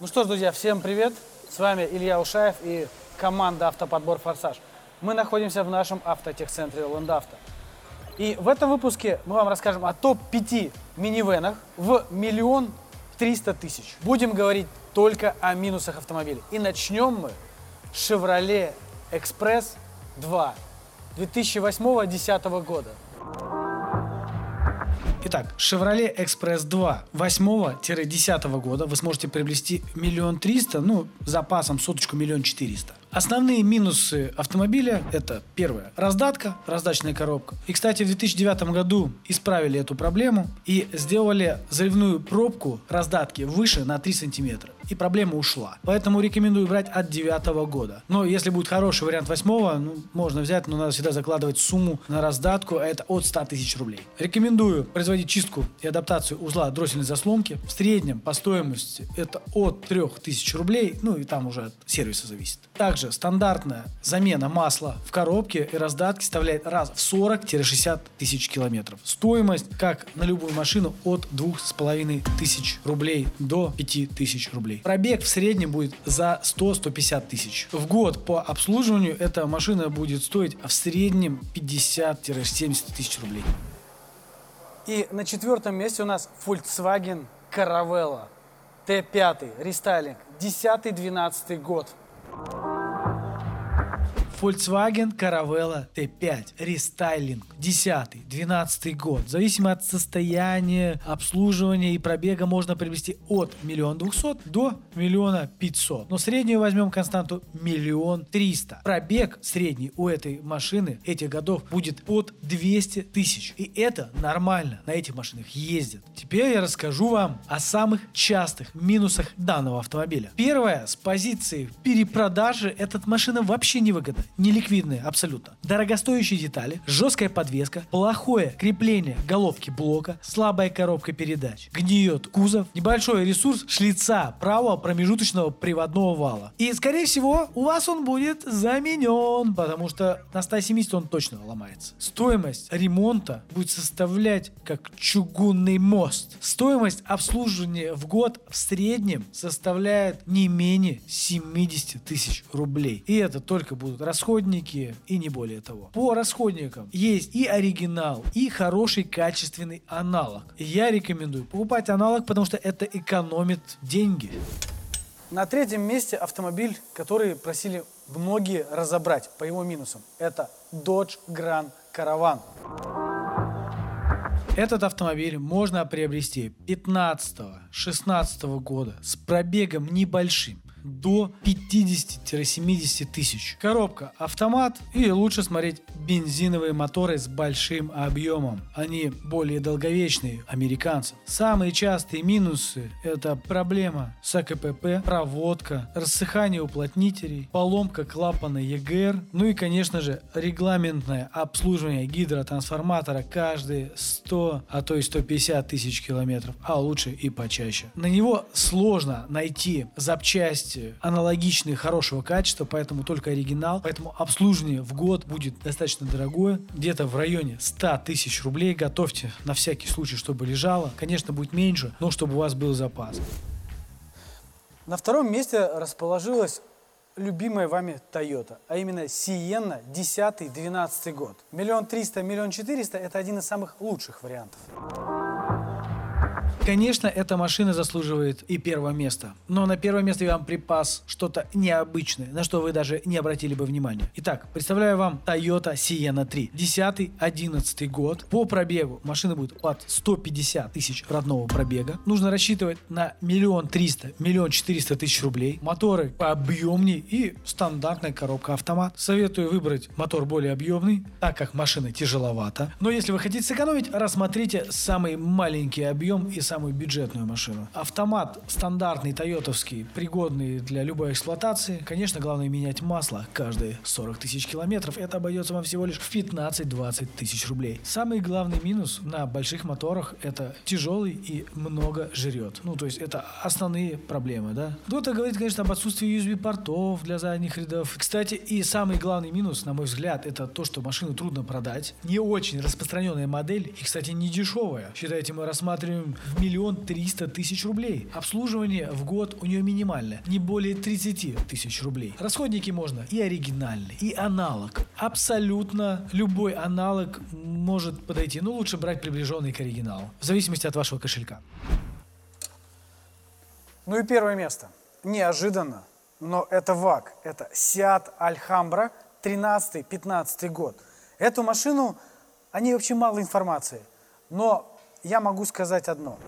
Ну что ж, друзья, всем привет! С вами Илья Ушаев и команда «Автоподбор Форсаж». Мы находимся в нашем автотехцентре «Ландавто». И в этом выпуске мы вам расскажем о топ-5 минивенах в миллион триста тысяч. Будем говорить только о минусах автомобиля. И начнем мы с Chevrolet Express 2 2008-2010 года. Итак, Chevrolet Express 2 8-10 года вы сможете приобрести миллион триста, ну, запасом соточку миллион четыреста. Основные минусы автомобиля – это первое – раздатка, раздачная коробка. И, кстати, в 2009 году исправили эту проблему и сделали заливную пробку раздатки выше на 3 сантиметра. И проблема ушла. Поэтому рекомендую брать от 2009 года. Но если будет хороший вариант 8 ну, можно взять, но надо всегда закладывать сумму на раздатку, а это от 100 тысяч рублей. Рекомендую производить чистку и адаптацию узла дроссельной заслонки. В среднем по стоимости это от 3000 рублей, ну и там уже от сервиса зависит. Также также стандартная замена масла в коробке и раздатке составляет раз в 40-60 тысяч километров. Стоимость, как на любую машину, от 2,5 тысяч рублей до 5 тысяч рублей. Пробег в среднем будет за 100-150 тысяч. В год по обслуживанию эта машина будет стоить в среднем 50-70 тысяч рублей. И на четвертом месте у нас Volkswagen Caravella Т5, рестайлинг, 10-12 год. Volkswagen Caravella T5 рестайлинг 10-12 год. В зависимости от состояния, обслуживания и пробега можно приобрести от миллиона двухсот до миллиона пятьсот. Но среднюю возьмем константу миллион триста. Пробег средний у этой машины этих годов будет от 200 тысяч. И это нормально. На этих машинах ездят. Теперь я расскажу вам о самых частых минусах данного автомобиля. Первое, с позиции перепродажи эта машина вообще невыгодна неликвидные абсолютно. Дорогостоящие детали, жесткая подвеска, плохое крепление головки блока, слабая коробка передач, гниет кузов, небольшой ресурс шлица правого промежуточного приводного вала. И, скорее всего, у вас он будет заменен, потому что на 170 он точно ломается. Стоимость ремонта будет составлять как чугунный мост. Стоимость обслуживания в год в среднем составляет не менее 70 тысяч рублей. И это только будут расходы расходники и не более того. По расходникам есть и оригинал, и хороший качественный аналог. Я рекомендую покупать аналог, потому что это экономит деньги. На третьем месте автомобиль, который просили многие разобрать по его минусам. Это Dodge Grand Caravan. Этот автомобиль можно приобрести 15-16 года с пробегом небольшим до 50-70 тысяч. Коробка автомат и лучше смотреть бензиновые моторы с большим объемом. Они более долговечные, американцев. Самые частые минусы это проблема с АКПП, проводка, рассыхание уплотнителей, поломка клапана ЕГР, ну и конечно же регламентное обслуживание гидротрансформатора каждые 100, а то и 150 тысяч километров, а лучше и почаще. На него сложно найти запчасти есть аналогичные хорошего качества, поэтому только оригинал. Поэтому обслуживание в год будет достаточно дорогое, где-то в районе 100 тысяч рублей. Готовьте на всякий случай, чтобы лежало. Конечно, будет меньше, но чтобы у вас был запас. На втором месте расположилась любимая вами Toyota, а именно Sienna 10-12 год. Миллион триста, миллион четыреста – это один из самых лучших вариантов. Конечно, эта машина заслуживает и первого места. Но на первое место я вам припас что-то необычное, на что вы даже не обратили бы внимания. Итак, представляю вам Toyota Sienna 3. 10-11 год. По пробегу машина будет под 150 тысяч родного пробега. Нужно рассчитывать на миллион триста, миллион четыреста тысяч рублей. Моторы пообъемнее и стандартная коробка автомат. Советую выбрать мотор более объемный, так как машина тяжеловата. Но если вы хотите сэкономить, рассмотрите самый маленький объем и самую бюджетную машину. Автомат стандартный, тойотовский, пригодный для любой эксплуатации. Конечно, главное менять масло каждые 40 тысяч километров. Это обойдется вам всего лишь в 15-20 тысяч рублей. Самый главный минус на больших моторах это тяжелый и много жрет. Ну, то есть это основные проблемы, да. Кто-то говорит, конечно, об отсутствии USB-портов для задних рядов. Кстати, и самый главный минус, на мой взгляд, это то, что машину трудно продать. Не очень распространенная модель и, кстати, не дешевая. Считайте, мы рассматриваем миллион триста тысяч рублей. Обслуживание в год у нее минимальное, не более 30 тысяч рублей. Расходники можно и оригинальный, и аналог. Абсолютно любой аналог может подойти, но лучше брать приближенный к оригиналу, в зависимости от вашего кошелька. Ну и первое место. Неожиданно, но это ВАГ. Это Seat Alhambra 13-15 год. Эту машину, о ней вообще мало информации. Но я могу сказать одно.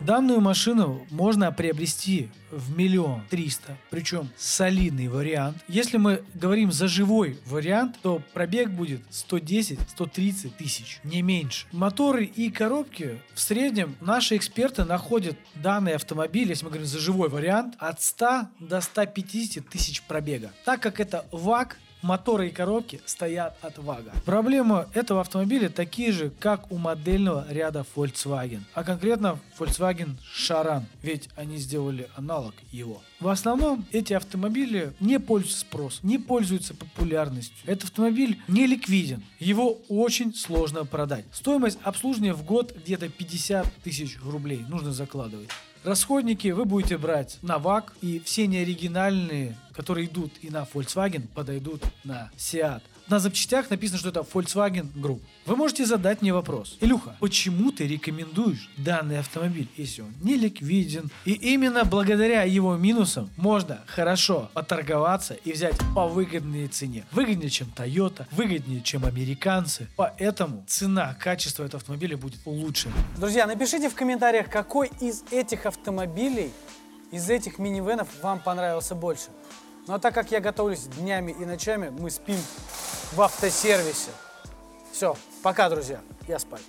Данную машину можно приобрести в миллион триста, причем солидный вариант. Если мы говорим за живой вариант, то пробег будет 110-130 тысяч, не меньше. Моторы и коробки в среднем наши эксперты находят данный автомобиль, если мы говорим за живой вариант, от 100 до 150 тысяч пробега. Так как это ВАГ, Моторы и коробки стоят от ВАГа. Проблема этого автомобиля такие же, как у модельного ряда Volkswagen, а конкретно Volkswagen Charan, ведь они сделали аналог его. В основном эти автомобили не пользуются спросом, не пользуются популярностью. Этот автомобиль не ликвиден, его очень сложно продать. Стоимость обслуживания в год где-то 50 тысяч рублей нужно закладывать. Расходники вы будете брать на ВАК, и все неоригинальные, которые идут и на Volkswagen, подойдут на Seat. На запчастях написано, что это Volkswagen Group. Вы можете задать мне вопрос. Илюха, почему ты рекомендуешь данный автомобиль, если он не ликвиден? И именно благодаря его минусам можно хорошо поторговаться и взять по выгодной цене. Выгоднее, чем Toyota, выгоднее, чем американцы. Поэтому цена, качество этого автомобиля будет лучше. Друзья, напишите в комментариях, какой из этих автомобилей, из этих минивенов вам понравился больше. Ну а так как я готовлюсь днями и ночами, мы спим в автосервисе. Все, пока, друзья, я спать.